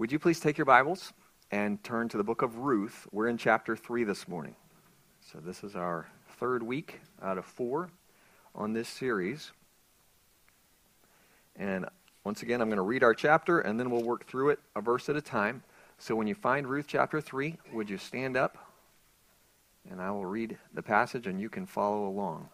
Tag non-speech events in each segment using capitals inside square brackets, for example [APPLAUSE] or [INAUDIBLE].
Would you please take your Bibles and turn to the book of Ruth? We're in chapter 3 this morning. So, this is our third week out of four on this series. And once again, I'm going to read our chapter and then we'll work through it a verse at a time. So, when you find Ruth chapter 3, would you stand up? And I will read the passage and you can follow along.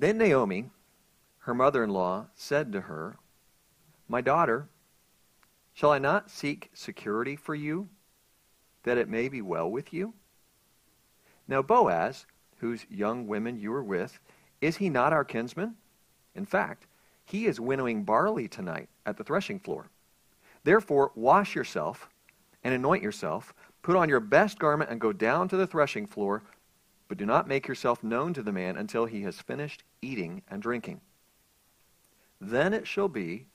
Then Naomi, her mother in law, said to her, My daughter, shall I not seek security for you, that it may be well with you? Now Boaz, whose young women you are with, is he not our kinsman? In fact, he is winnowing barley tonight at the threshing floor. Therefore, wash yourself and anoint yourself, put on your best garment, and go down to the threshing floor but do not make yourself known to the man until he has finished eating and drinking. Then it shall be,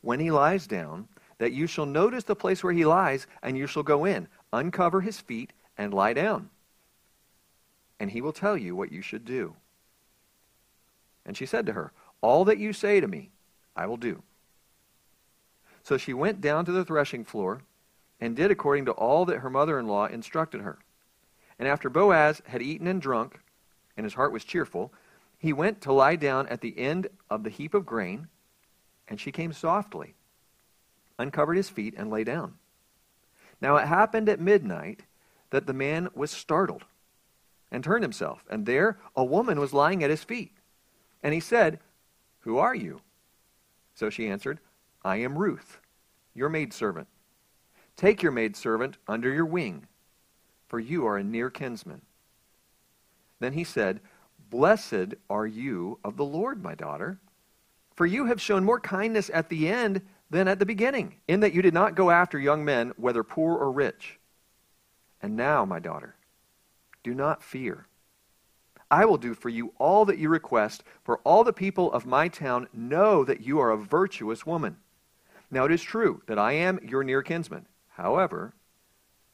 when he lies down, that you shall notice the place where he lies, and you shall go in, uncover his feet, and lie down. And he will tell you what you should do. And she said to her, All that you say to me, I will do. So she went down to the threshing floor and did according to all that her mother in law instructed her. And after Boaz had eaten and drunk, and his heart was cheerful, he went to lie down at the end of the heap of grain, and she came softly, uncovered his feet, and lay down. Now it happened at midnight that the man was startled and turned himself, and there a woman was lying at his feet. And he said, Who are you? So she answered, I am Ruth, your maidservant. Take your maidservant under your wing for you are a near kinsman. Then he said, Blessed are you of the Lord, my daughter, for you have shown more kindness at the end than at the beginning, in that you did not go after young men, whether poor or rich. And now, my daughter, do not fear. I will do for you all that you request, for all the people of my town know that you are a virtuous woman. Now it is true that I am your near kinsman. However,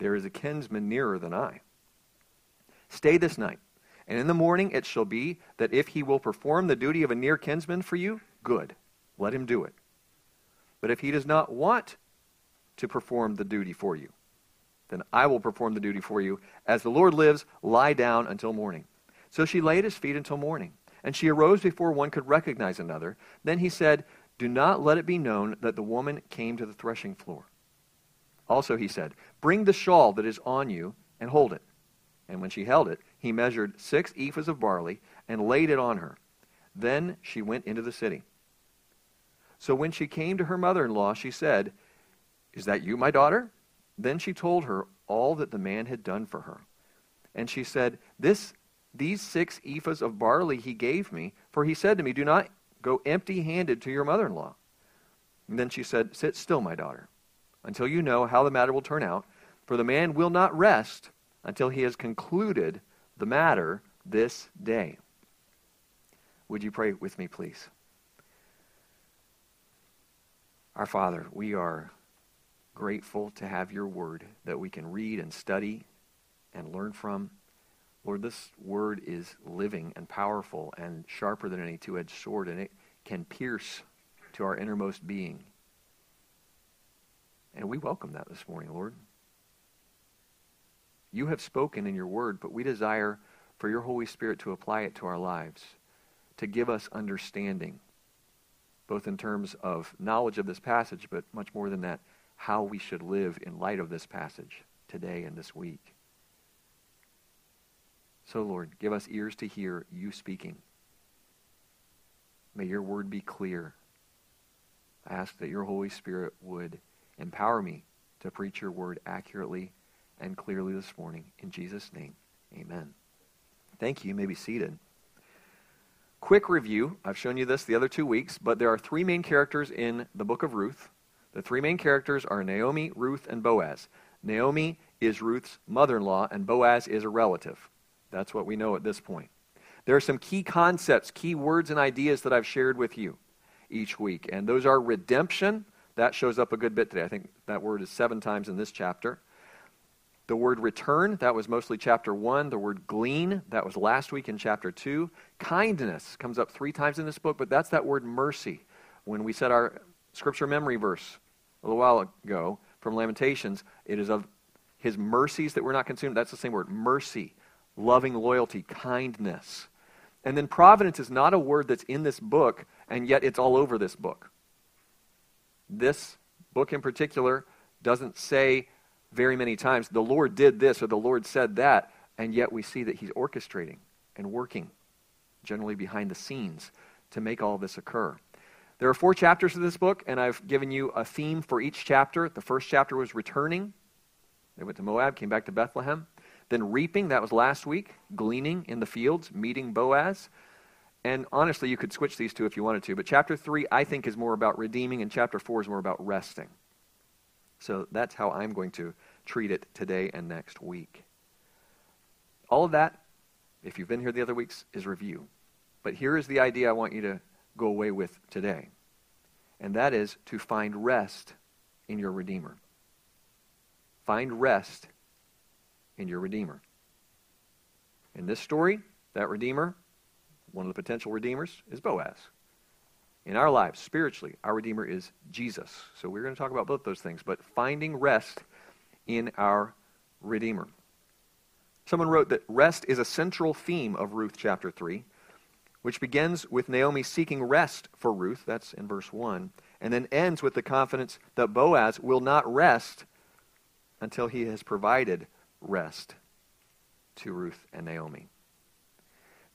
there is a kinsman nearer than I. Stay this night, and in the morning it shall be that if he will perform the duty of a near kinsman for you, good, let him do it. But if he does not want to perform the duty for you, then I will perform the duty for you. As the Lord lives, lie down until morning. So she lay at his feet until morning. And she arose before one could recognize another. Then he said, Do not let it be known that the woman came to the threshing floor. Also, he said, Bring the shawl that is on you and hold it. And when she held it, he measured six ephahs of barley and laid it on her. Then she went into the city. So when she came to her mother in law, she said, Is that you, my daughter? Then she told her all that the man had done for her. And she said, This these six ephahs of barley he gave me, for he said to me, Do not go empty handed to your mother in law. And then she said, Sit still, my daughter until you know how the matter will turn out. For the man will not rest until he has concluded the matter this day. Would you pray with me, please? Our Father, we are grateful to have your word that we can read and study and learn from. Lord, this word is living and powerful and sharper than any two edged sword, and it can pierce to our innermost being and we welcome that this morning, Lord. You have spoken in your word, but we desire for your Holy Spirit to apply it to our lives, to give us understanding, both in terms of knowledge of this passage, but much more than that, how we should live in light of this passage today and this week. So, Lord, give us ears to hear you speaking. May your word be clear. I ask that your Holy Spirit would Empower me to preach your word accurately and clearly this morning. In Jesus' name, amen. Thank you. You may be seated. Quick review. I've shown you this the other two weeks, but there are three main characters in the book of Ruth. The three main characters are Naomi, Ruth, and Boaz. Naomi is Ruth's mother in law, and Boaz is a relative. That's what we know at this point. There are some key concepts, key words, and ideas that I've shared with you each week, and those are redemption, that shows up a good bit today. I think that word is seven times in this chapter. The word return, that was mostly chapter 1. The word glean, that was last week in chapter 2. Kindness comes up three times in this book, but that's that word mercy. When we said our scripture memory verse a little while ago from Lamentations, it is of his mercies that we're not consumed. That's the same word mercy, loving loyalty, kindness. And then providence is not a word that's in this book, and yet it's all over this book. This book in particular doesn't say very many times, the Lord did this or the Lord said that, and yet we see that He's orchestrating and working, generally behind the scenes, to make all this occur. There are four chapters of this book, and I've given you a theme for each chapter. The first chapter was returning. They went to Moab, came back to Bethlehem. Then reaping, that was last week. Gleaning in the fields, meeting Boaz. And honestly, you could switch these two if you wanted to. But chapter 3, I think, is more about redeeming, and chapter 4 is more about resting. So that's how I'm going to treat it today and next week. All of that, if you've been here the other weeks, is review. But here is the idea I want you to go away with today. And that is to find rest in your Redeemer. Find rest in your Redeemer. In this story, that Redeemer one of the potential redeemers is Boaz. In our lives, spiritually, our Redeemer is Jesus. So we're going to talk about both those things, but finding rest in our Redeemer. Someone wrote that rest is a central theme of Ruth chapter 3, which begins with Naomi seeking rest for Ruth, that's in verse 1, and then ends with the confidence that Boaz will not rest until he has provided rest to Ruth and Naomi.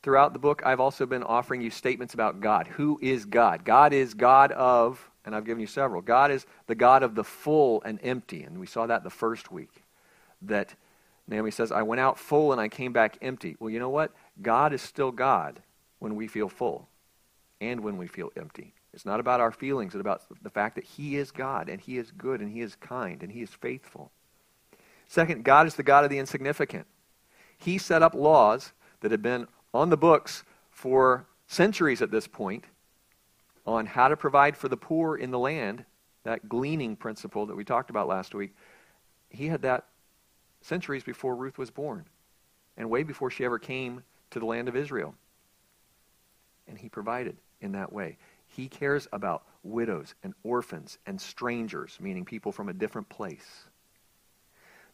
Throughout the book, I've also been offering you statements about God. Who is God? God is God of, and I've given you several. God is the God of the full and empty. And we saw that the first week. That Naomi says, I went out full and I came back empty. Well, you know what? God is still God when we feel full and when we feel empty. It's not about our feelings, it's about the fact that He is God and He is good and He is kind and He is faithful. Second, God is the God of the insignificant. He set up laws that have been on the books for centuries at this point on how to provide for the poor in the land, that gleaning principle that we talked about last week. He had that centuries before Ruth was born and way before she ever came to the land of Israel. And he provided in that way. He cares about widows and orphans and strangers, meaning people from a different place.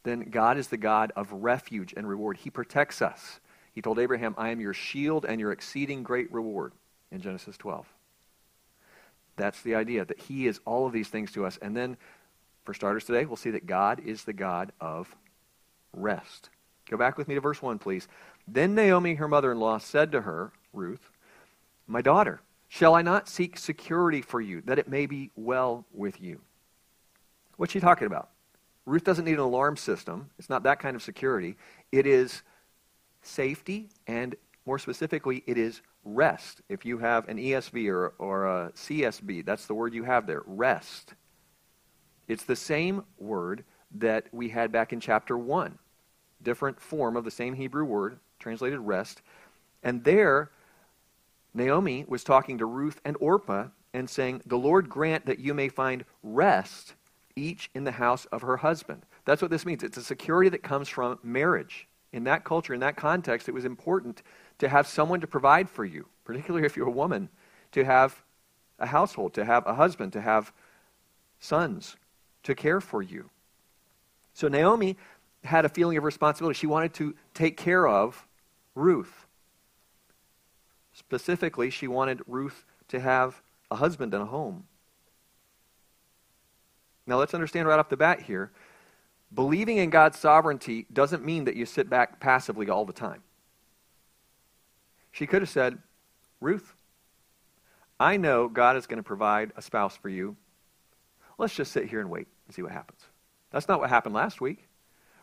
Then God is the God of refuge and reward. He protects us. He told Abraham, I am your shield and your exceeding great reward in Genesis 12. That's the idea, that he is all of these things to us. And then, for starters today, we'll see that God is the God of rest. Go back with me to verse 1, please. Then Naomi, her mother in law, said to her, Ruth, My daughter, shall I not seek security for you, that it may be well with you? What's she talking about? Ruth doesn't need an alarm system. It's not that kind of security. It is safety, and more specifically, it is rest. If you have an ESV or, or a CSB, that's the word you have there rest. It's the same word that we had back in chapter 1, different form of the same Hebrew word, translated rest. And there, Naomi was talking to Ruth and Orpah and saying, The Lord grant that you may find rest each in the house of her husband. That's what this means. It's a security that comes from marriage in that culture, in that context, it was important to have someone to provide for you, particularly if you're a woman, to have a household, to have a husband, to have sons to care for you. So Naomi had a feeling of responsibility. She wanted to take care of Ruth. Specifically, she wanted Ruth to have a husband and a home. Now, let's understand right off the bat here Believing in God's sovereignty doesn't mean that you sit back passively all the time. She could have said, Ruth, I know God is going to provide a spouse for you. Let's just sit here and wait and see what happens. That's not what happened last week.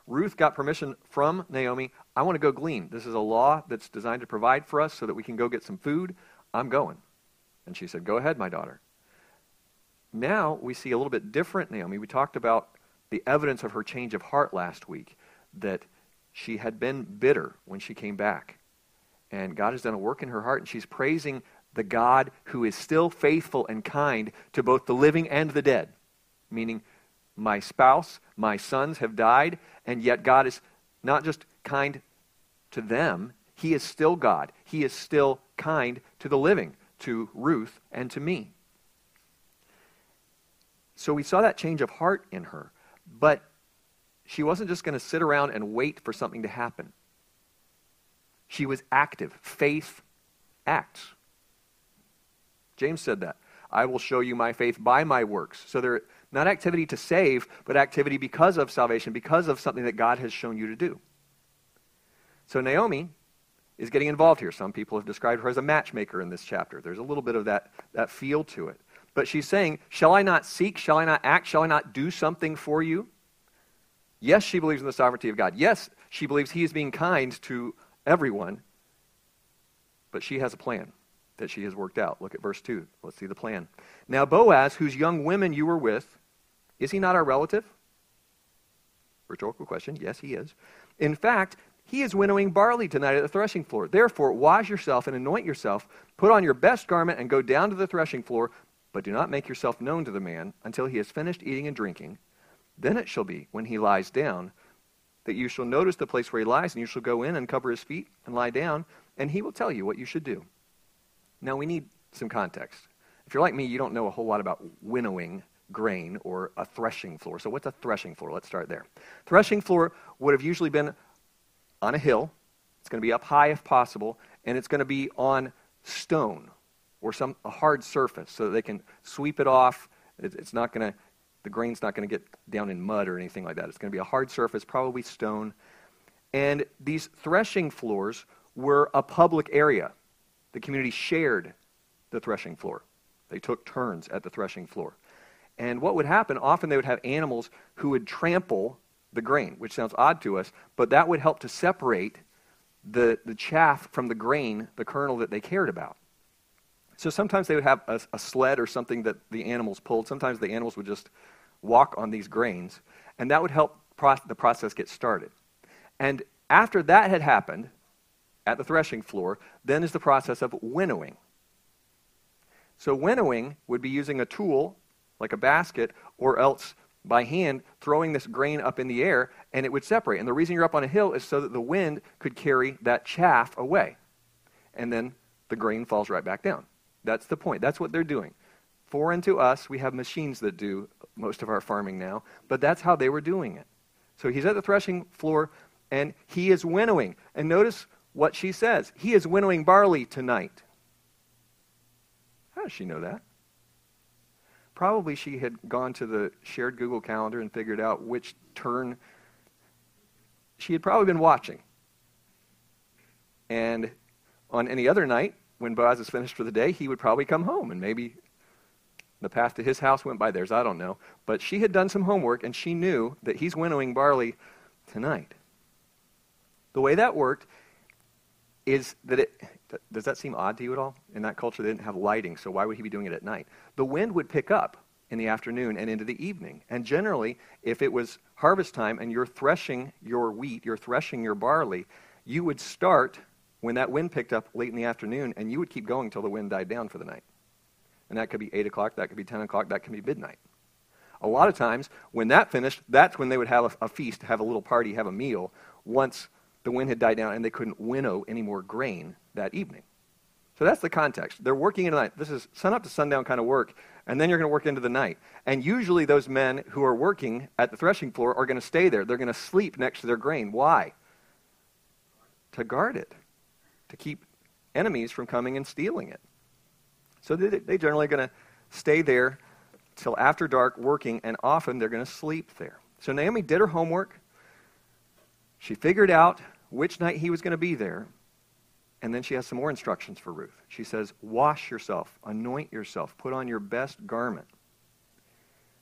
Ruth got permission from Naomi. I want to go glean. This is a law that's designed to provide for us so that we can go get some food. I'm going. And she said, Go ahead, my daughter. Now we see a little bit different Naomi. We talked about the evidence of her change of heart last week that she had been bitter when she came back. And God has done a work in her heart, and she's praising the God who is still faithful and kind to both the living and the dead. Meaning, my spouse, my sons have died, And yet, God is not just kind to them, He is still God. He is still kind to the living, to Ruth and to me. So we saw that change of heart in her. But she wasn't just going to sit around and wait for something to happen. She was active. Faith acts. James said that. I will show you my faith by my works. So they're not activity to save, but activity because of salvation, because of something that God has shown you to do. So Naomi is getting involved here. Some people have described her as a matchmaker in this chapter. There's a little bit of that, that feel to it. But she's saying, Shall I not seek? Shall I not act? Shall I not do something for you? Yes, she believes in the sovereignty of God. Yes, she believes He is being kind to everyone. But she has a plan that she has worked out. Look at verse 2. Let's see the plan. Now, Boaz, whose young women you were with, is he not our relative? Rhetorical question. Yes, he is. In fact, he is winnowing barley tonight at the threshing floor. Therefore, wash yourself and anoint yourself, put on your best garment, and go down to the threshing floor. But do not make yourself known to the man until he has finished eating and drinking. Then it shall be, when he lies down, that you shall notice the place where he lies, and you shall go in and cover his feet and lie down, and he will tell you what you should do. Now, we need some context. If you're like me, you don't know a whole lot about winnowing grain or a threshing floor. So, what's a threshing floor? Let's start there. Threshing floor would have usually been on a hill. It's going to be up high if possible, and it's going to be on stone or some a hard surface so they can sweep it off. It's not going to the grain's not going to get down in mud or anything like that. It's going to be a hard surface, probably stone. And these threshing floors were a public area. The community shared the threshing floor. They took turns at the threshing floor. And what would happen, often they would have animals who would trample the grain, which sounds odd to us, but that would help to separate the, the chaff from the grain, the kernel that they cared about. So sometimes they would have a, a sled or something that the animals pulled. Sometimes the animals would just walk on these grains, and that would help pro- the process get started. And after that had happened at the threshing floor, then is the process of winnowing. So, winnowing would be using a tool like a basket or else by hand throwing this grain up in the air and it would separate. And the reason you're up on a hill is so that the wind could carry that chaff away. And then the grain falls right back down. That's the point. That's what they're doing. Foreign to us, we have machines that do most of our farming now, but that's how they were doing it. So he's at the threshing floor and he is winnowing. And notice what she says He is winnowing barley tonight. How does she know that? Probably she had gone to the shared Google Calendar and figured out which turn she had probably been watching. And on any other night, when Boaz is finished for the day, he would probably come home and maybe the path to his house went by theirs. I don't know. But she had done some homework and she knew that he's winnowing barley tonight. The way that worked is that it. Does that seem odd to you at all? In that culture, they didn't have lighting, so why would he be doing it at night? The wind would pick up in the afternoon and into the evening. And generally, if it was harvest time and you're threshing your wheat, you're threshing your barley, you would start when that wind picked up late in the afternoon, and you would keep going until the wind died down for the night. And that could be 8 o'clock, that could be 10 o'clock, that could be midnight. A lot of times, when that finished, that's when they would have a, a feast, have a little party, have a meal, once the wind had died down and they couldn't winnow any more grain that evening. So that's the context. They're working in the night. This is sun up to sundown kind of work, and then you're going to work into the night. And usually, those men who are working at the threshing floor are going to stay there. They're going to sleep next to their grain. Why? To guard it to keep enemies from coming and stealing it. So they, generally going to stay there till after dark working, and often they're going to sleep there. So Naomi did her homework. She figured out which night he was going to be there. And then she has some more instructions for Ruth. She says, Wash yourself, anoint yourself, put on your best garment.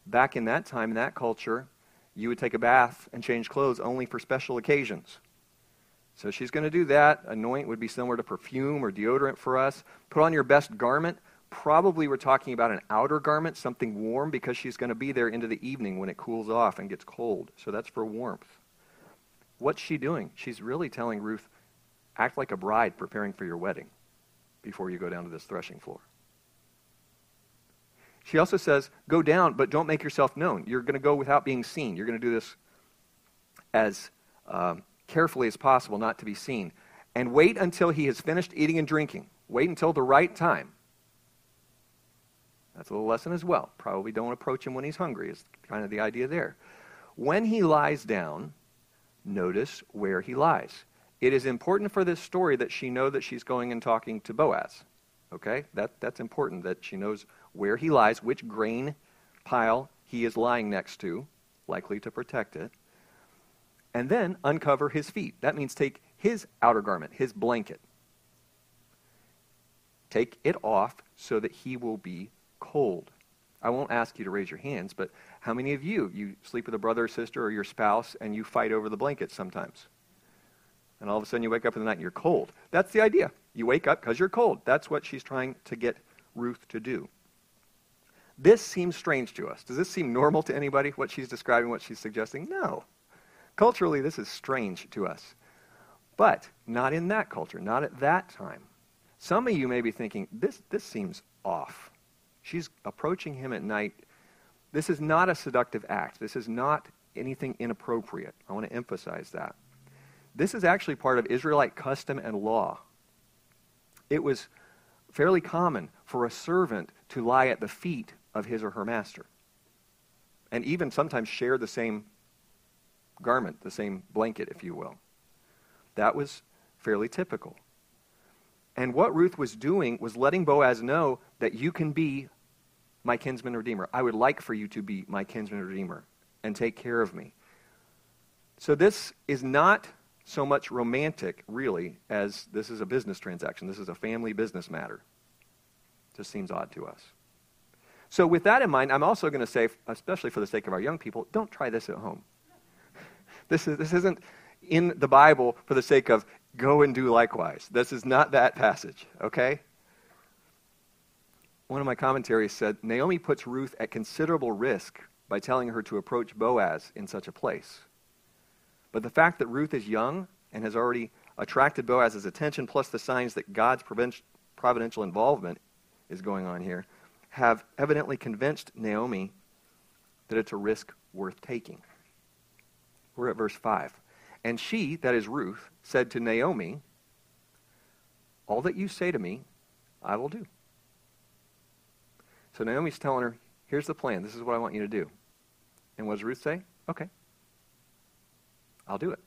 Back in that time, in that culture, you would take a bath and change clothes only for special occasions. So she's going to do that. Anoint would be similar to perfume or deodorant for us. Put on your best garment. Probably we're talking about an outer garment, something warm, because she's going to be there into the evening when it cools off and gets cold. So that's for warmth. What's she doing? She's really telling Ruth, act like a bride preparing for your wedding before you go down to this threshing floor. She also says, go down, but don't make yourself known. You're going to go without being seen. You're going to do this as um, carefully as possible not to be seen. And wait until he has finished eating and drinking. Wait until the right time. That's a little lesson as well. Probably don't approach him when he's hungry, is kind of the idea there. When he lies down, notice where he lies. It is important for this story that she know that she's going and talking to Boaz. Okay? That, that's important that she knows where he lies, which grain pile he is lying next to, likely to protect it. And then uncover his feet. That means take his outer garment, his blanket. Take it off so that he will be cold. I won't ask you to raise your hands, but how many of you, you sleep with a brother or sister or your spouse and you fight over the blanket sometimes? And all of a sudden you wake up in the night and you're cold. That's the idea. You wake up because you're cold. That's what she's trying to get Ruth to do. This seems strange to us. Does this seem normal to anybody, what she's describing, what she's suggesting? No. Culturally, this is strange to us. But not in that culture, not at that time. Some of you may be thinking, this, this seems off. She's approaching him at night. This is not a seductive act. This is not anything inappropriate. I want to emphasize that. This is actually part of Israelite custom and law. It was fairly common for a servant to lie at the feet of his or her master, and even sometimes share the same garment, the same blanket, if you will. That was fairly typical. And what Ruth was doing was letting Boaz know that you can be my kinsman redeemer. I would like for you to be my kinsman redeemer and take care of me. So this is not so much romantic, really, as this is a business transaction. This is a family business matter. Just seems odd to us. So, with that in mind, I'm also going to say, especially for the sake of our young people, don't try this at home. This, is, this isn't in the Bible for the sake of go and do likewise. This is not that passage, okay? One of my commentaries said Naomi puts Ruth at considerable risk by telling her to approach Boaz in such a place. But the fact that Ruth is young and has already attracted Boaz's attention, plus the signs that God's providential involvement is going on here, have evidently convinced Naomi that it's a risk worth taking. We're at verse 5. And she, that is Ruth, said to Naomi, All that you say to me, I will do. So Naomi's telling her, Here's the plan. This is what I want you to do. And what does Ruth say? Okay. I'll do it.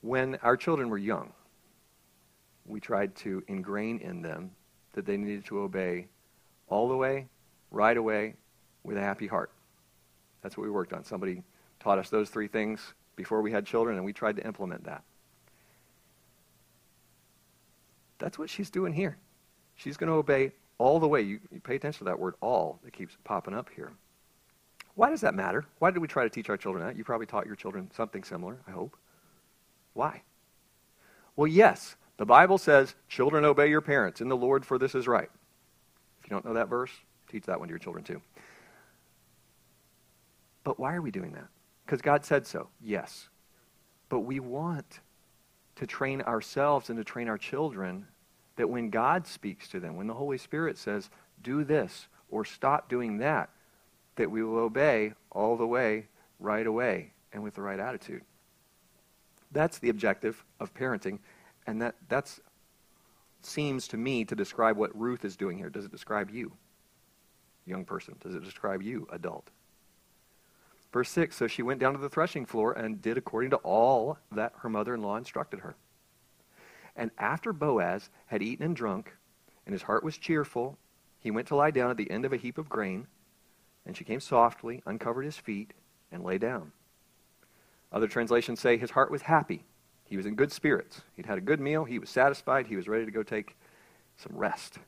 When our children were young, we tried to ingrain in them that they needed to obey all the way, right away, with a happy heart. That's what we worked on. Somebody taught us those three things before we had children, and we tried to implement that. That's what she's doing here. She's going to obey all the way. You, you pay attention to that word all that keeps popping up here. Why does that matter? Why did we try to teach our children that? You probably taught your children something similar, I hope. Why? Well, yes, the Bible says, children obey your parents in the Lord, for this is right. If you don't know that verse, teach that one to your children too. But why are we doing that? Because God said so, yes. But we want to train ourselves and to train our children that when God speaks to them, when the Holy Spirit says, do this or stop doing that, that we will obey all the way, right away, and with the right attitude. That's the objective of parenting, and that that's, seems to me to describe what Ruth is doing here. Does it describe you, young person? Does it describe you, adult? Verse 6 So she went down to the threshing floor and did according to all that her mother in law instructed her. And after Boaz had eaten and drunk, and his heart was cheerful, he went to lie down at the end of a heap of grain. And she came softly, uncovered his feet, and lay down. Other translations say his heart was happy. He was in good spirits. He'd had a good meal. He was satisfied. He was ready to go take some rest.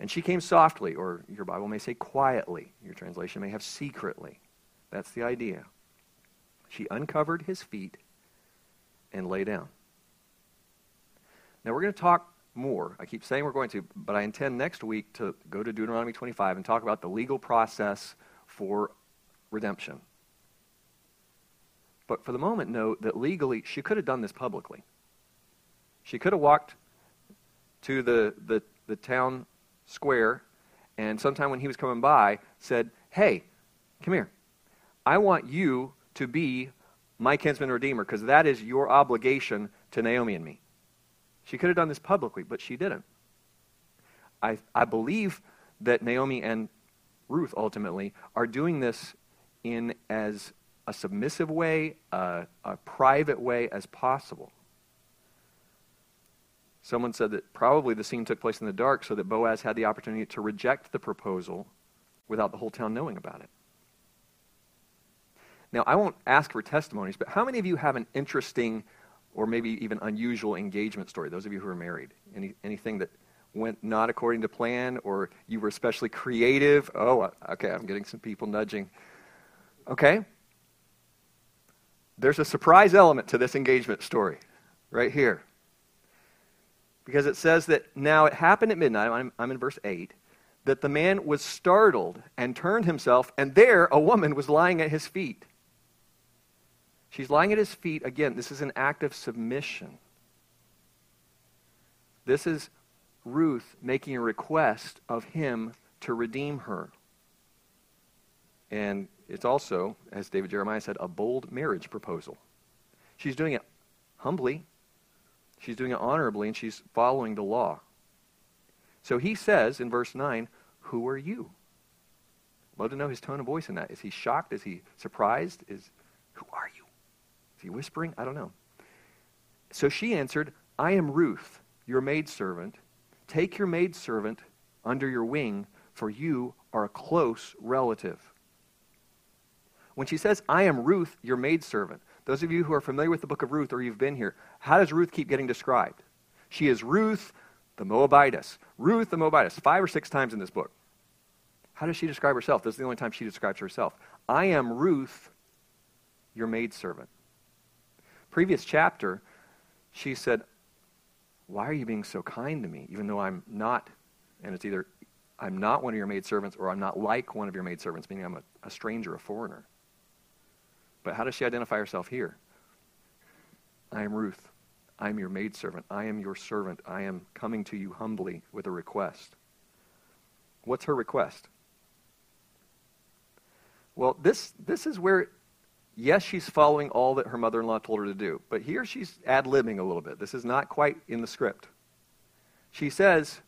And she came softly, or your Bible may say quietly. Your translation may have secretly. That's the idea. She uncovered his feet and lay down. Now we're going to talk more. I keep saying we're going to, but I intend next week to go to Deuteronomy 25 and talk about the legal process for redemption. But for the moment, note that legally, she could have done this publicly. She could have walked to the, the, the town square and sometime when he was coming by said, Hey, Come here. I want you to be my kinsman redeemer because that is your obligation to Naomi and me. She could have done this publicly, but she didn't. I, I believe that Naomi and Ruth ultimately are doing this in as a submissive way, a, a private way as possible. Someone said that probably the scene took place in the dark so that Boaz had the opportunity to reject the proposal without the whole town knowing about it. Now, I won't ask for testimonies, but how many of you have an interesting or maybe even unusual engagement story? Those of you who are married. Any, anything that went not according to plan or you were especially creative? Oh, uh, okay, I'm getting some people nudging. Okay? There's a surprise element to this engagement story right here. Because it says that now it happened at midnight, I'm, I'm in verse 8, that the man was startled and turned himself, and there a woman was lying at his feet. She's lying at his feet. Again, this is an act of submission. This is Ruth making a request of him to redeem her. And it's also, as David Jeremiah said, a bold marriage proposal. She's doing it humbly, she's doing it honorably, and she's following the law. So he says in verse 9, Who are you? Love to know his tone of voice in that. Is he shocked? Is he surprised? Is who are you? Is he whispering? I don't know. So she answered, I am Ruth, your maidservant. Take your maidservant under your wing, for you are a close relative. When she says, I am Ruth, your maidservant, those of you who are familiar with the book of Ruth or you've been here, how does Ruth keep getting described? She is Ruth the Moabitess. Ruth the Moabitess, five or six times in this book. How does she describe herself? This is the only time she describes herself. I am Ruth, your maidservant previous chapter, she said, Why are you being so kind to me, even though I'm not, and it's either I'm not one of your maidservants or I'm not like one of your maidservants, meaning I'm a, a stranger, a foreigner. But how does she identify herself here? I am Ruth. I am your maidservant. I am your servant. I am coming to you humbly with a request. What's her request? Well, this, this is where yes, she's following all that her mother in law told her to do, but here she's ad libbing a little bit. This is not quite in the script. She says,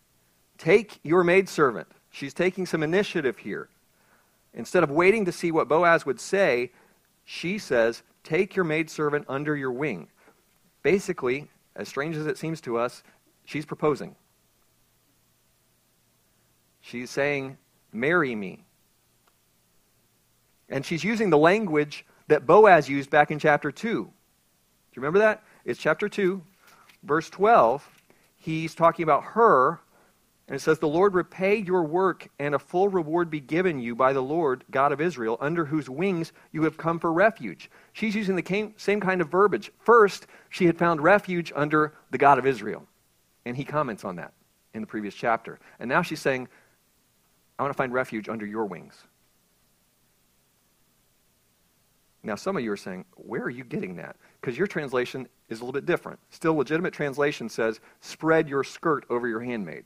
Take your maidservant. She's taking some initiative here. Instead of waiting to see what Boaz would say, she says, Take your maidservant under your wing. Basically, as strange as it seems to us, she's proposing. She's saying, Marry me. And she's using the language that Boaz used back in chapter 2. Do you remember that? It's chapter 2, verse 12. He's talking about her, and it says, The Lord repay your work, and a full reward be given you by the Lord, God of Israel, under whose wings you have come for refuge. She's using the same kind of verbiage. First, she had found refuge under the God of Israel, and he comments on that in the previous chapter. And now she's saying, I want to find refuge under your wings. Now, some of you are saying, where are you getting that? Because your translation is a little bit different. Still, legitimate translation says, spread your skirt over your handmaid.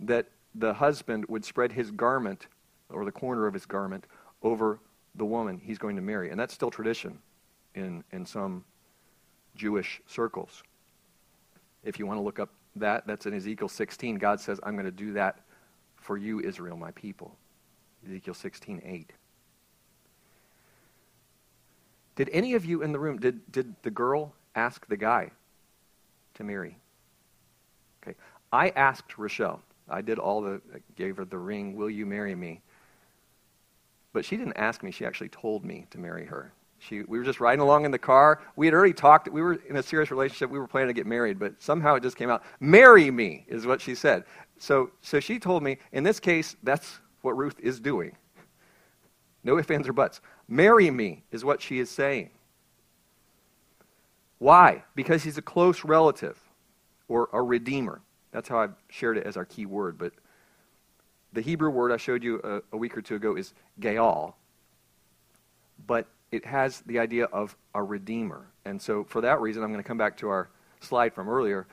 That the husband would spread his garment, or the corner of his garment, over the woman he's going to marry. And that's still tradition in, in some Jewish circles. If you want to look up that, that's in Ezekiel 16. God says, I'm going to do that for you, Israel, my people. Ezekiel 16, 8. Did any of you in the room, did, did the girl ask the guy to marry? Okay. I asked Rochelle. I did all the, gave her the ring, will you marry me? But she didn't ask me. She actually told me to marry her. She, we were just riding along in the car. We had already talked. We were in a serious relationship. We were planning to get married, but somehow it just came out. Marry me is what she said. So, so she told me, in this case, that's what Ruth is doing. No ifs, ands, or buts. Marry me, is what she is saying. Why? Because he's a close relative or a redeemer. That's how I've shared it as our key word. But the Hebrew word I showed you a, a week or two ago is Gaal. But it has the idea of a redeemer. And so for that reason, I'm going to come back to our slide from earlier.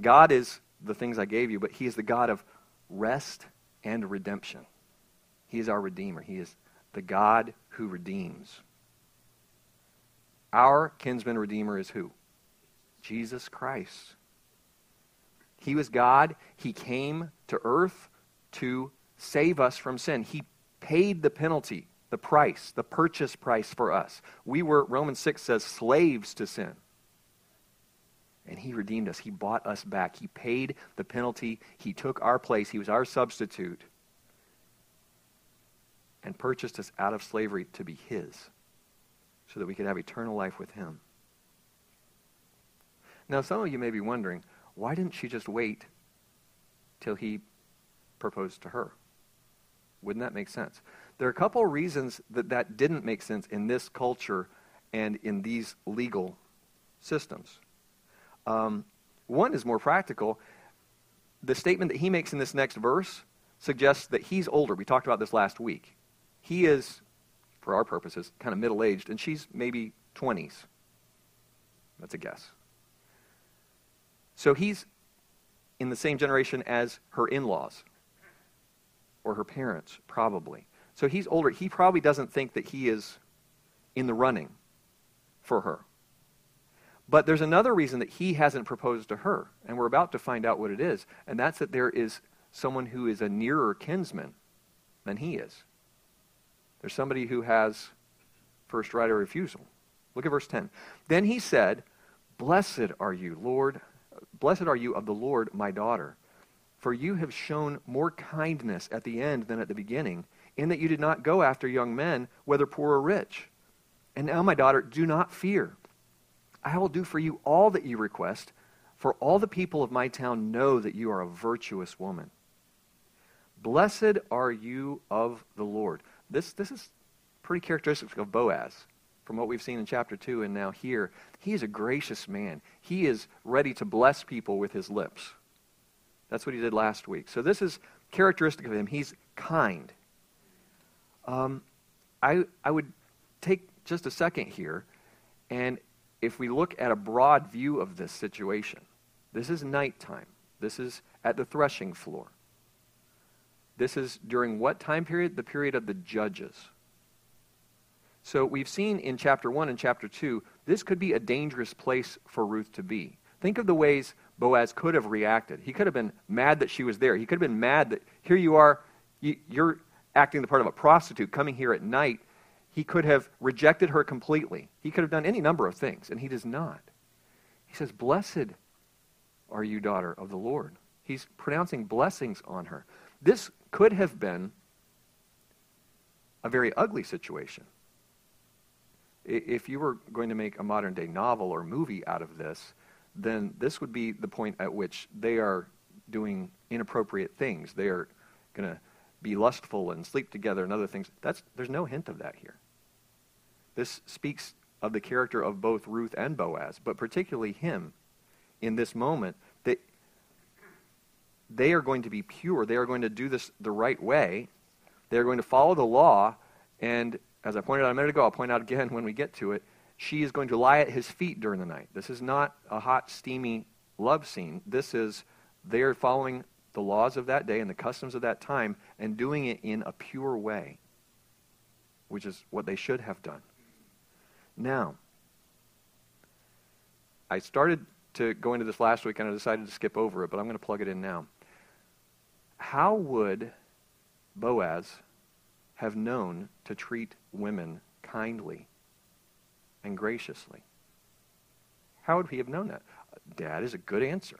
God is the things I gave you, but he is the God of rest and redemption. He is our redeemer. He is the God who redeems. Our kinsman redeemer is who? Jesus Christ. He was God. He came to earth to save us from sin. He paid the penalty, the price, the purchase price for us. We were, Romans 6 says, slaves to sin. And he redeemed us. He bought us back. He paid the penalty. He took our place. He was our substitute and purchased us out of slavery to be his so that we could have eternal life with him. Now, some of you may be wondering, why didn't she just wait till he proposed to her? Wouldn't that make sense? There are a couple of reasons that that didn't make sense in this culture and in these legal systems. Um, one is more practical. The statement that he makes in this next verse suggests that he's older. We talked about this last week. He is, for our purposes, kind of middle aged, and she's maybe 20s. That's a guess. So he's in the same generation as her in laws or her parents, probably. So he's older. He probably doesn't think that he is in the running for her. But there's another reason that he hasn't proposed to her, and we're about to find out what it is, and that's that there is someone who is a nearer kinsman than he is. There's somebody who has first right of refusal. Look at verse 10. Then he said, Blessed are you, Lord, Blessed are you of the Lord, my daughter, for you have shown more kindness at the end than at the beginning, in that you did not go after young men, whether poor or rich. And now, my daughter, do not fear. I will do for you all that you request, for all the people of my town know that you are a virtuous woman. Blessed are you of the Lord. This, this is pretty characteristic of Boaz from what we've seen in chapter 2 and now here. He is a gracious man. He is ready to bless people with his lips. That's what he did last week. So this is characteristic of him. He's kind. Um, I, I would take just a second here, and if we look at a broad view of this situation, this is nighttime. This is at the threshing floor. This is during what time period? The period of the judges. So we've seen in chapter 1 and chapter 2, this could be a dangerous place for Ruth to be. Think of the ways Boaz could have reacted. He could have been mad that she was there. He could have been mad that here you are, you're acting the part of a prostitute coming here at night. He could have rejected her completely. He could have done any number of things, and he does not. He says, Blessed are you, daughter of the Lord. He's pronouncing blessings on her. This could have been a very ugly situation if you were going to make a modern day novel or movie out of this, then this would be the point at which they are doing inappropriate things. They are going to be lustful and sleep together and other things. That's, there's no hint of that here. This speaks of the character of both Ruth and Boaz, but particularly him in this moment, they are going to be pure. They are going to do this the right way. They are going to follow the law, and as I pointed out a minute ago, I'll point out again [LAUGHS] when we get to it, she is going to lie at his feet during the night. This is not a hot, steamy love scene. This is they are following the laws of that day and the customs of that time and doing it in a pure way, which is what they should have done. Now, I started to go into this last week and I decided to skip over it, but I'm going to plug it in now. How would Boaz have known to treat women kindly and graciously. How would he have known that? Dad is a good answer,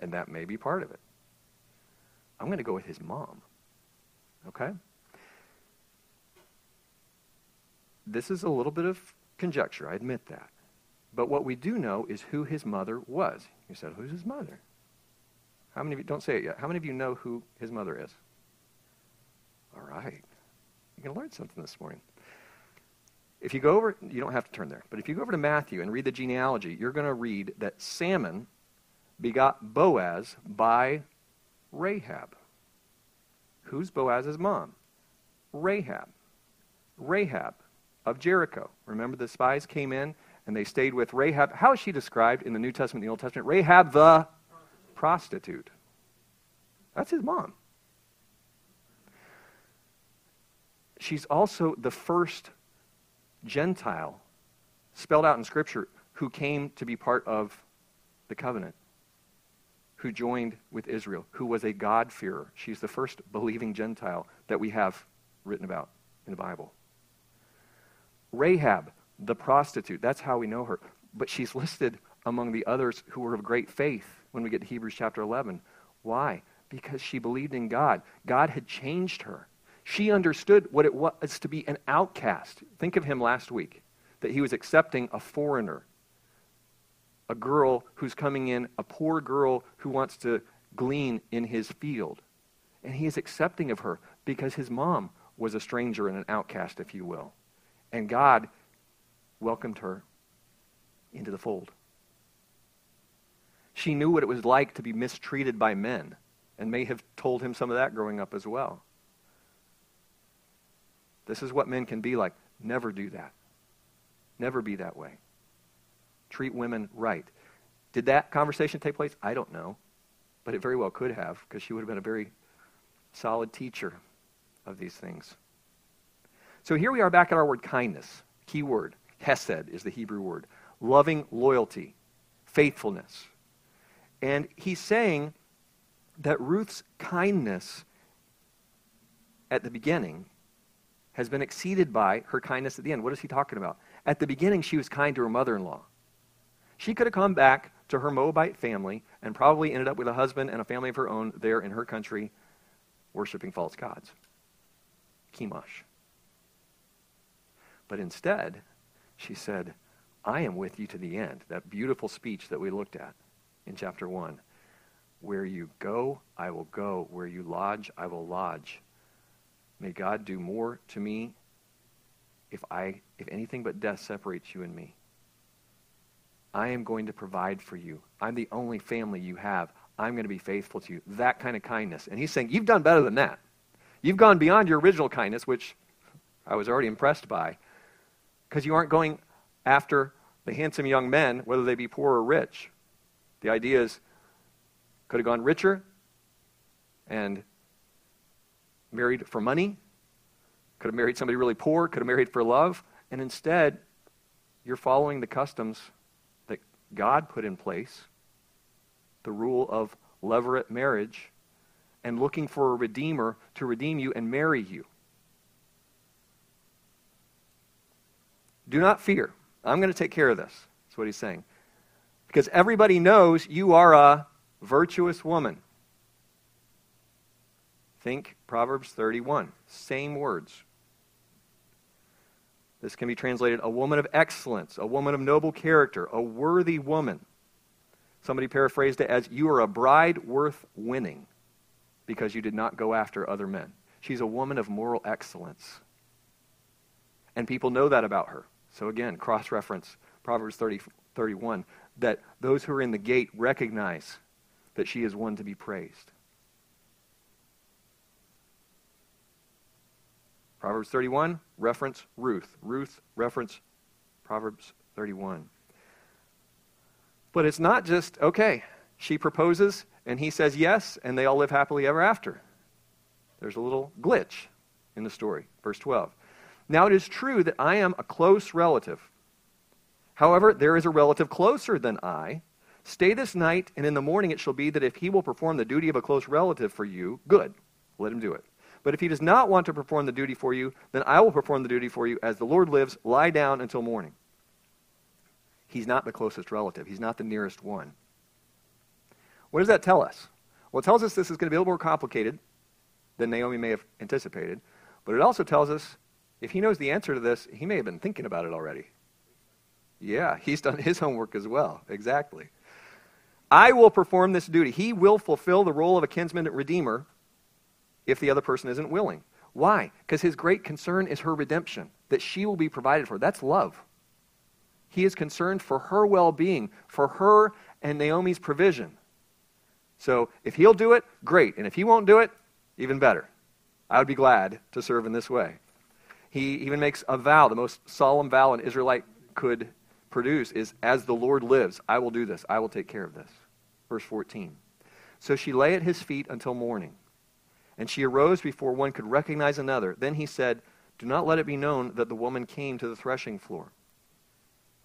and that may be part of it. I'm going to go with his mom. Okay? This is a little bit of conjecture, I admit that. But what we do know is who his mother was. You said, Who's his mother? How many of you, don't say it yet, how many of you know who his mother is? All right. You're going to learn something this morning. If you go over, you don't have to turn there, but if you go over to Matthew and read the genealogy, you're going to read that Salmon begot Boaz by Rahab. Who's Boaz's mom? Rahab. Rahab of Jericho. Remember the spies came in and they stayed with Rahab. How is she described in the New Testament the Old Testament? Rahab the prostitute. That's his mom. she's also the first Gentile spelled out in Scripture who came to be part of the covenant, who joined with Israel, who was a God-fearer. She's the first believing Gentile that we have written about in the Bible. Rahab, the prostitute, that's how we know her. But she's listed among the others who were of great faith when we get to Hebrews chapter 11. Why? Because she believed in God. God had changed her. She understood what it was to be an outcast. Think of him last week, that he was accepting a foreigner, a girl who's coming in, a poor girl who wants to glean in his field. And he is accepting of her because his mom was a stranger and an outcast, if you will. And God welcomed her into the fold. She knew what it was like to be mistreated by men and may have told him some of that growing up as well. This is what men can be like. Never do that. Never be that way. Treat women right. Did that conversation take place? I don't know. But it very well could have, because she would have been a very solid teacher of these things. So here we are back at our word kindness. Key word. Hesed is the Hebrew word. Loving loyalty, faithfulness. And he's saying that Ruth's kindness at the beginning has been exceeded by her kindness at the end. What is he talking about? At the beginning, she was kind to her mother in law. She could have come back to her Moabite family and probably ended up with a husband and a family of her own there in her country worshiping false gods. Chemosh. But instead, she said, I am with you to the end. That beautiful speech that we looked at in chapter 1. Where you go, I will go. Where you lodge, I will lodge. May God do more to me if I if anything but death separates you and me. I am going to provide for you. I'm the only family you have. I'm going to be faithful to you. That kind of kindness. And he's saying, You've done better than that. You've gone beyond your original kindness, which I was already impressed by, because you aren't going after the handsome young men, whether they be poor or rich. The idea is, could have gone richer and married for money, could have married somebody really poor, could have married for love, and instead, you're following the customs that God put in place, the rule of levirate marriage, and looking for a redeemer to redeem you and marry you. Do not fear. I'm going to take care of this. That's what he's saying. Because everybody knows you are a virtuous woman. Think Proverbs 31. Same words. This can be translated a woman of excellence, a woman of noble character, a worthy woman. Somebody paraphrased it as you are a bride worth winning because you did not go after other men. She's a woman of moral excellence. And people know that about her. So again, cross reference Proverbs 30, 31 that those who are in the gate recognize that she is one to be praised. Proverbs 31, reference Ruth. Ruth, reference Proverbs 31. But it's not just, okay, she proposes and he says yes, and they all live happily ever after. There's a little glitch in the story. Verse 12. Now it is true that I am a close relative. However, there is a relative closer than I. Stay this night, and in the morning it shall be that if he will perform the duty of a close relative for you, good. Let him do it. But if he does not want to perform the duty for you, then I will perform the duty for you. As the Lord lives, lie down until morning. He's not the closest relative, he's not the nearest one. What does that tell us? Well, it tells us this is going to be a little more complicated than Naomi may have anticipated, but it also tells us if he knows the answer to this, he may have been thinking about it already. Yeah, he's done his homework as well. Exactly. I will perform this duty. He will fulfill the role of a kinsman redeemer if the other person isn't willing. Why? Because his great concern is her redemption, that she will be provided for. That's love. He is concerned for her well being, for her and Naomi's provision. So if he'll do it, great. And if he won't do it, even better. I would be glad to serve in this way. He even makes a vow, the most solemn vow an Israelite could produce is, As the Lord lives, I will do this. I will take care of this. Verse 14. So she lay at his feet until morning. And she arose before one could recognize another. Then he said, Do not let it be known that the woman came to the threshing floor.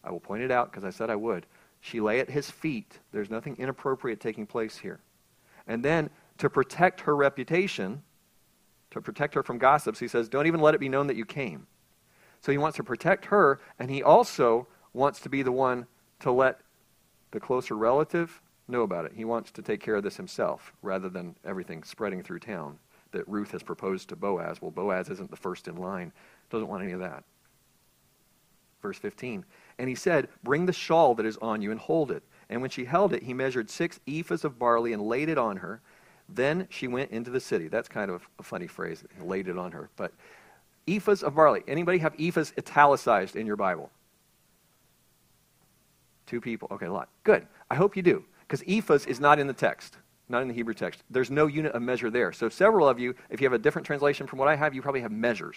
I will point it out because I said I would. She lay at his feet. There's nothing inappropriate taking place here. And then, to protect her reputation, to protect her from gossips, he says, Don't even let it be known that you came. So he wants to protect her, and he also wants to be the one to let the closer relative know about it. He wants to take care of this himself rather than everything spreading through town that Ruth has proposed to Boaz. Well, Boaz isn't the first in line, doesn't want any of that. Verse 15. And he said, Bring the shawl that is on you and hold it. And when she held it, he measured six ephahs of barley and laid it on her. Then she went into the city. That's kind of a funny phrase, laid it on her. But ephahs of barley. Anybody have ephahs italicized in your Bible? Two people. Okay, a lot. Good. I hope you do. Because ephahs is not in the text, not in the Hebrew text. There's no unit of measure there. So several of you, if you have a different translation from what I have, you probably have measures.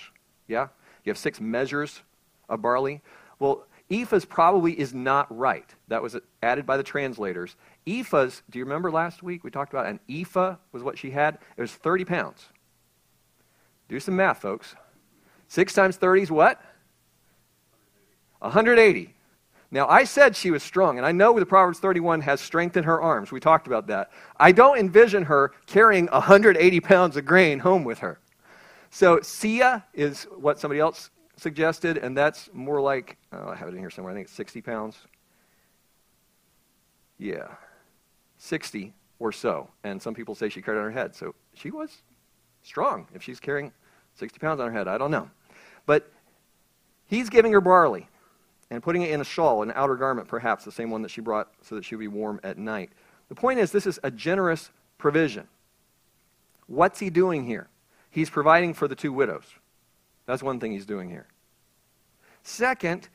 Yeah? You have six measures of barley. Well, ephahs probably is not right. That was added by the translators. Ephahs, do you remember last week we talked about an ephah was what she had? It was 30 pounds. Do some math, folks. 6 times 30 is what? 180. Now, I said she was strong, and I know the Proverbs 31 has strength in her arms. We talked about that. I don't envision her carrying 180 pounds of grain home with her. So, seah is what somebody else suggested, and that's more like, oh, I have it in here somewhere, I think it's 60 pounds. Yeah, 60 or so. And some people say she carried on her head. So she was strong if she's carrying 60 pounds on her head. I don't know. But he's giving her barley and putting it in a shawl, an outer garment perhaps, the same one that she brought so that she would be warm at night. The point is, this is a generous provision. What's he doing here? He's providing for the two widows. That's one thing he's doing here. Second,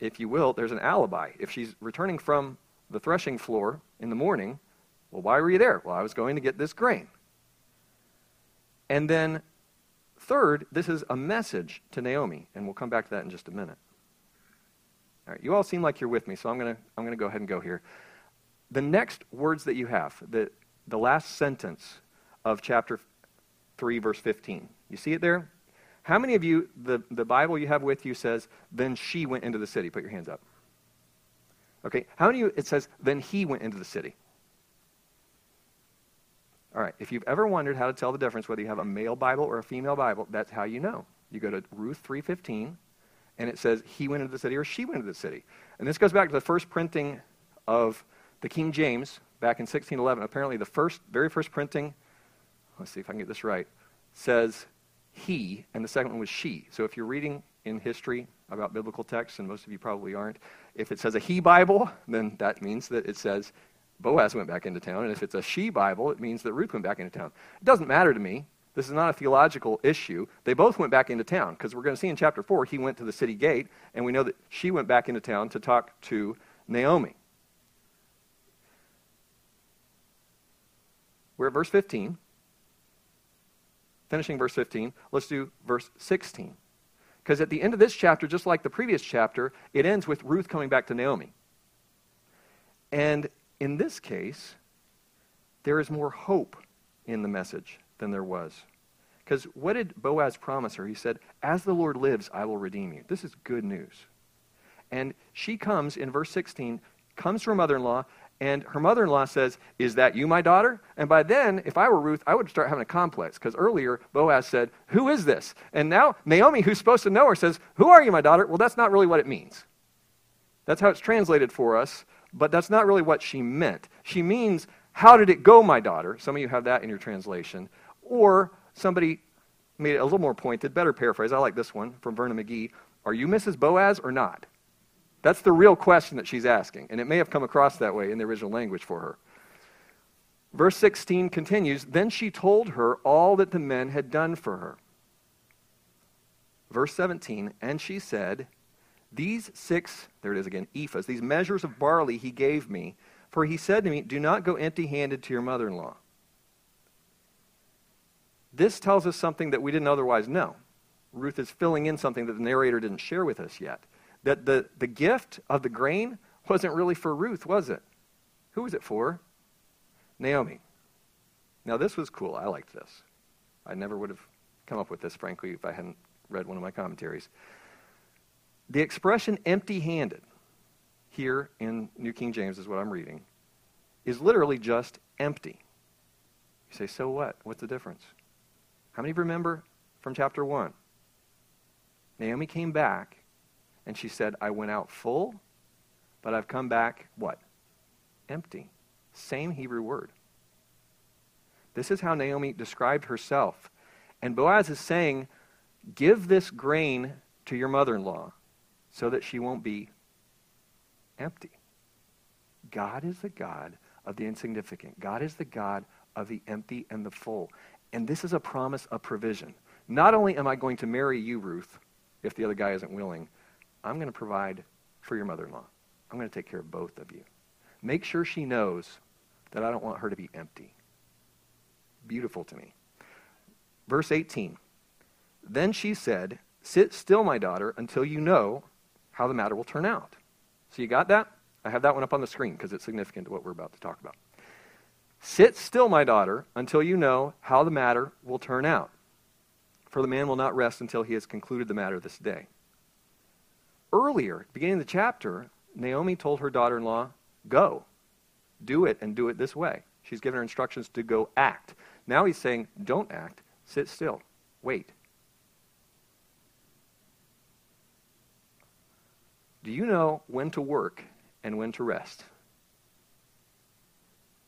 if you will, there's an alibi. If she's returning from the threshing floor in the morning, well, why were you there? Well, I was going to get this grain. And then, third, this is a message to Naomi, and we'll come back to that in just a minute. All right, you all seem like you're with me, so I'm going to I'm going to go ahead and go here. The next words that you have, the, the last sentence of chapter 3, verse 15. You see it there? How many of you, the, the Bible you have with you says, then she went into the city? Put your hands up. Okay, how many of you, it says, then he went into the city? All right, if you've ever wondered how to tell the difference whether you have a male Bible or a female Bible, that's how you know. You go to Ruth 3.15, and it says he went into the city or she went into the city. And this goes back to the first printing of the King James back in 1611. Apparently, the first, very first printing, let's see if I can get this right, says he, and the second one was she. So if you're reading in history about biblical texts, and most of you probably aren't, if it says a he Bible, then that means that it says Boaz went back into town. And if it's a she Bible, it means that Ruth went back into town. It doesn't matter to me. This is not a theological issue. They both went back into town because we're going to see in chapter 4 he went to the city gate, and we know that she went back into town to talk to Naomi. We're at verse 15. Finishing verse 15, let's do verse 16. Because at the end of this chapter, just like the previous chapter, it ends with Ruth coming back to Naomi. And in this case, there is more hope in the message than there was. Because what did Boaz promise her? He said, As the Lord lives, I will redeem you. This is good news. And she comes in verse 16, comes to her mother in law, and her mother in law says, Is that you, my daughter? And by then, if I were Ruth, I would start having a complex because earlier Boaz said, Who is this? And now Naomi, who's supposed to know her, says, Who are you, my daughter? Well, that's not really what it means. That's how it's translated for us, but that's not really what she meant. She means, How did it go, my daughter? Some of you have that in your translation. Or somebody made it a little more pointed, better paraphrase. I like this one from Vernon McGee. Are you Mrs. Boaz or not? That's the real question that she's asking, and it may have come across that way in the original language for her. Verse 16 continues Then she told her all that the men had done for her. Verse 17, and she said, These six, there it is again, ephahs, these measures of barley he gave me, for he said to me, Do not go empty handed to your mother in law. This tells us something that we didn't otherwise know. Ruth is filling in something that the narrator didn't share with us yet that the, the gift of the grain wasn't really for Ruth, was it? Who was it for? Naomi. Now, this was cool. I liked this. I never would have come up with this, frankly, if I hadn't read one of my commentaries. The expression empty handed, here in New King James is what I'm reading, is literally just empty. You say, so what? What's the difference? How many remember from chapter 1? Naomi came back and she said, I went out full, but I've come back, what? Empty. Same Hebrew word. This is how Naomi described herself. And Boaz is saying, Give this grain to your mother in law so that she won't be empty. God is the God of the insignificant. God is the God of the empty and the full. And this is a promise of provision. Not only am I going to marry you, Ruth, if the other guy isn't willing, I'm going to provide for your mother in law. I'm going to take care of both of you. Make sure she knows that I don't want her to be empty. Beautiful to me. Verse 18 Then she said, Sit still, my daughter, until you know how the matter will turn out. So you got that? I have that one up on the screen because it's significant to what we're about to talk about. Sit still, my daughter, until you know how the matter will turn out. For the man will not rest until he has concluded the matter this day. Earlier, beginning of the chapter, Naomi told her daughter in law, Go, do it, and do it this way. She's given her instructions to go act. Now he's saying, Don't act, sit still, wait. Do you know when to work and when to rest?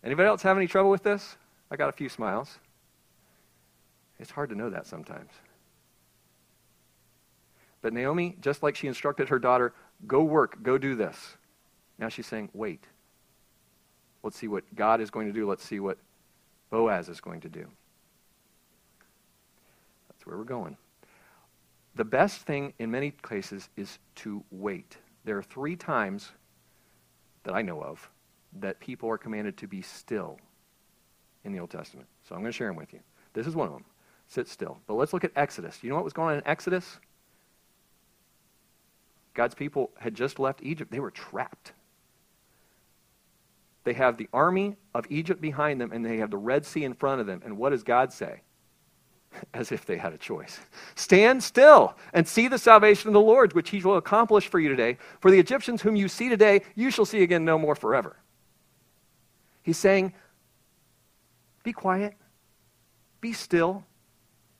Anybody else have any trouble with this? I got a few smiles. It's hard to know that sometimes. But Naomi, just like she instructed her daughter, go work, go do this. Now she's saying, wait. Let's see what God is going to do. Let's see what Boaz is going to do. That's where we're going. The best thing in many cases is to wait. There are three times that I know of that people are commanded to be still in the Old Testament. So I'm going to share them with you. This is one of them. Sit still. But let's look at Exodus. You know what was going on in Exodus? God's people had just left Egypt. They were trapped. They have the army of Egypt behind them, and they have the Red Sea in front of them. And what does God say? [LAUGHS] As if they had a choice. Stand still and see the salvation of the Lord, which he will accomplish for you today. For the Egyptians whom you see today, you shall see again no more forever. He's saying, Be quiet, be still,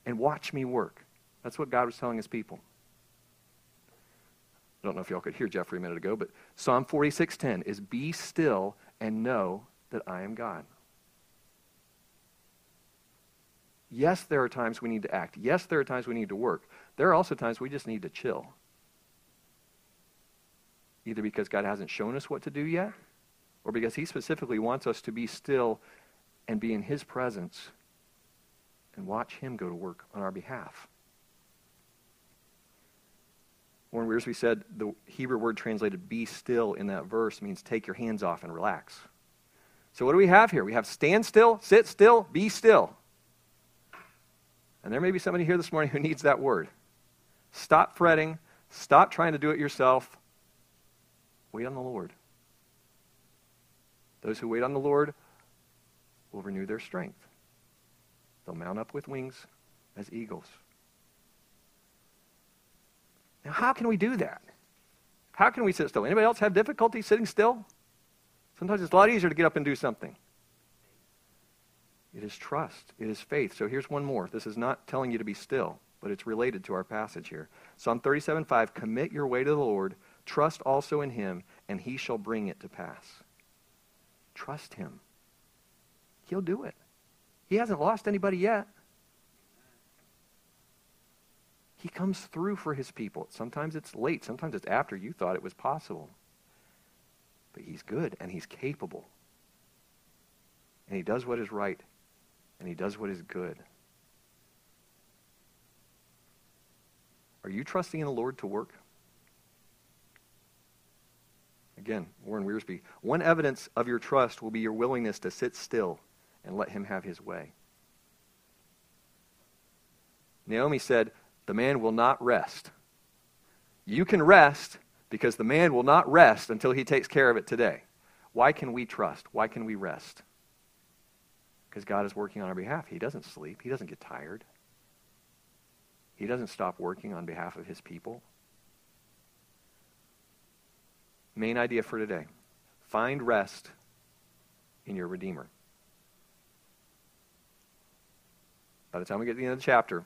and watch me work. That's what God was telling his people. I don't know if y'all could hear Jeffrey a minute ago, but Psalm 46:10 is be still and know that I am God. Yes, there are times we need to act. Yes, there are times we need to work. There are also times we just need to chill. Either because God hasn't shown us what to do yet, or because he specifically wants us to be still and be in his presence and watch him go to work on our behalf. Warren Wiersbe said the Hebrew word translated be still in that verse means take your hands off and relax. So, what do we have here? We have stand still, sit still, be still. And there may be somebody here this morning who needs that word. Stop fretting, stop trying to do it yourself. Wait on the Lord. Those who wait on the Lord will renew their strength. They'll mount up with wings as eagles. Now, how can we do that? How can we sit still? Anybody else have difficulty sitting still? Sometimes it's a lot easier to get up and do something. It is trust. It is faith. So here's one more. This is not telling you to be still, but it's related to our passage here. Psalm 37:5, commit your way to the Lord, trust also in him, and he shall bring it to pass. Trust him. He'll do it. He hasn't lost anybody yet. He comes through for his people. Sometimes it's late, sometimes it's after you thought it was possible. But he's good and he's capable. And he does what is right and he does what is good. Are you trusting in the Lord to work? Again, Warren Wiersbe. One evidence of your trust will be your willingness to sit still and let him have his way. Naomi said, The man will not rest. You can rest because the man will not rest until he takes care of it today. Why can we trust? Why can we rest? Because God is working on our behalf. He doesn't sleep, He doesn't get tired. He doesn't stop working on behalf of his people. Main idea for today find rest in your Redeemer. By the time we get to the end of the chapter,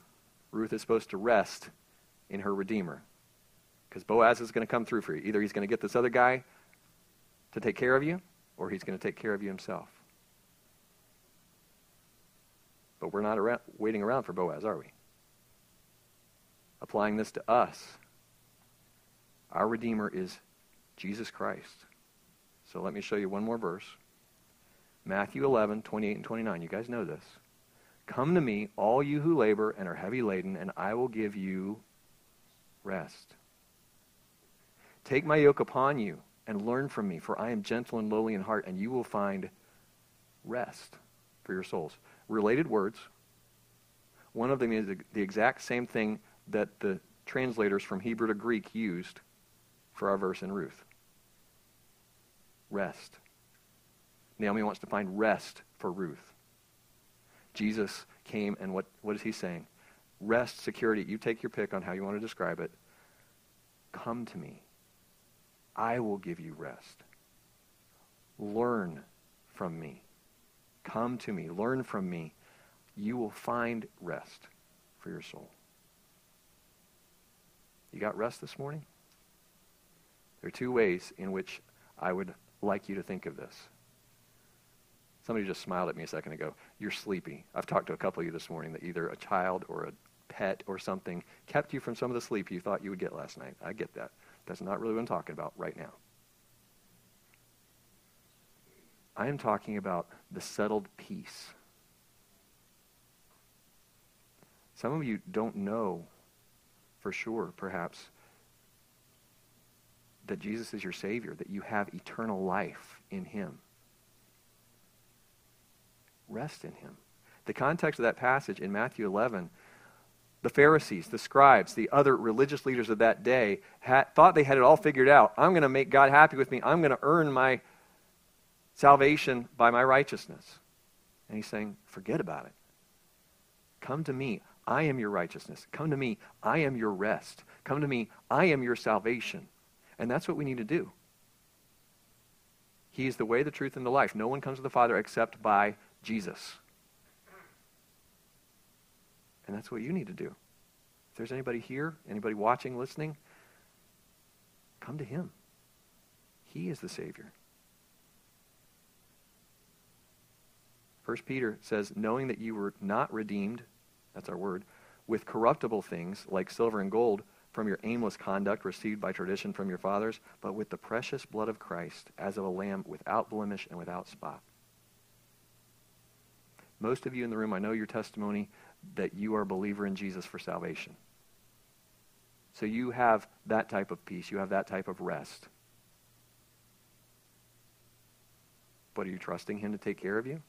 Ruth is supposed to rest in her Redeemer. Because Boaz is going to come through for you. Either he's going to get this other guy to take care of you, or he's going to take care of you himself. But we're not around, waiting around for Boaz, are we? Applying this to us, our Redeemer is Jesus Christ. So let me show you one more verse. Matthew 11, 28 and 29. You guys know this. Come to me, all you who labor and are heavy laden, and I will give you rest. Take my yoke upon you and learn from me, for I am gentle and lowly in heart, and you will find rest for your souls. Related words. One of them is the exact same thing that the translators from Hebrew to Greek used for our verse in Ruth. Rest. Naomi wants to find rest for Ruth. Jesus came, and what, what is he saying? Rest, security. You take your pick on how you want to describe it. Come to me. I will give you rest. Learn from me. Come to me. Learn from me. You will find rest for your soul. You got rest this morning? There are two ways in which I would like you to think of this. Somebody just smiled at me a second ago. You're sleepy. I've talked to a couple of you this morning that either a child or a pet or something kept you from some of the sleep you thought you would get last night. I get that. That's not really what I'm talking about right now. I am talking about the settled peace. Some of you don't know for sure, perhaps, that Jesus is your Savior, that you have eternal life in Him. Rest in him. The context of that passage in Matthew 11, the Pharisees, the scribes, the other religious leaders of that day had, thought they had it all figured out. I'm going to make God happy with me. I'm going to earn my salvation by my righteousness. And he's saying, forget about it. Come to me. I am your righteousness. Come to me. I am your rest. Come to me. I am your salvation. And that's what we need to do. He is the way, the truth, and the life. No one comes to the Father except by Jesus. And that's what you need to do. If there's anybody here, anybody watching, listening, come to him. He is the Savior. First Peter says, knowing that you were not redeemed, that's our word, with corruptible things like silver and gold from your aimless conduct received by tradition from your fathers, but with the precious blood of Christ as of a lamb without blemish and without spot. Most of you in the room, I know your testimony that you are a believer in Jesus for salvation. So you have that type of peace. You have that type of rest. But are you trusting Him to take care of you?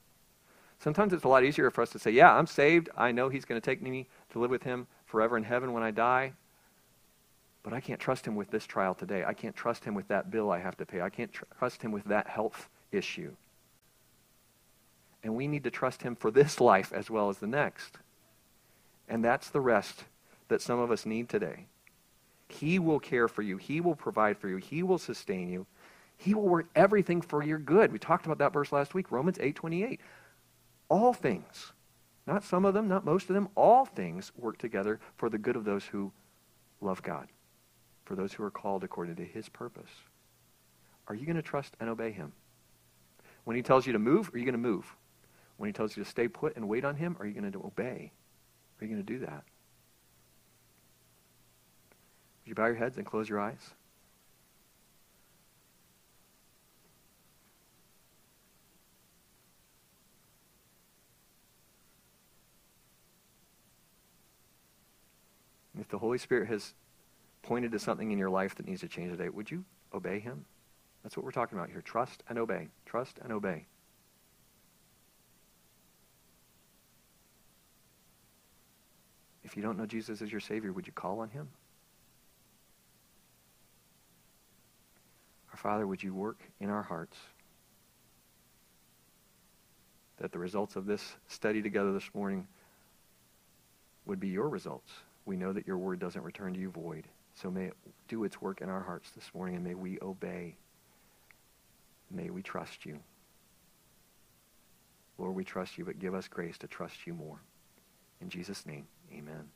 Sometimes it's a lot easier for us to say, Yeah, I'm saved. I know He's going to take me to live with Him forever in heaven when I die. But I can't trust Him with this trial today. I can't trust Him with that bill I have to pay. I can't tr- trust Him with that health issue and we need to trust him for this life as well as the next. And that's the rest that some of us need today. He will care for you. He will provide for you. He will sustain you. He will work everything for your good. We talked about that verse last week, Romans 8:28. All things, not some of them, not most of them, all things work together for the good of those who love God, for those who are called according to his purpose. Are you going to trust and obey him? When he tells you to move, are you going to move? When he tells you to stay put and wait on him, are you going to obey? Are you going to do that? Would you bow your heads and close your eyes? If the Holy Spirit has pointed to something in your life that needs to change today, would you obey him? That's what we're talking about here. Trust and obey. Trust and obey. If you don't know Jesus as your Savior, would you call on him? Our Father, would you work in our hearts that the results of this study together this morning would be your results, we know that your word doesn't return to you void. So may it do its work in our hearts this morning, and may we obey. May we trust you. Lord, we trust you, but give us grace to trust you more. In Jesus' name, amen.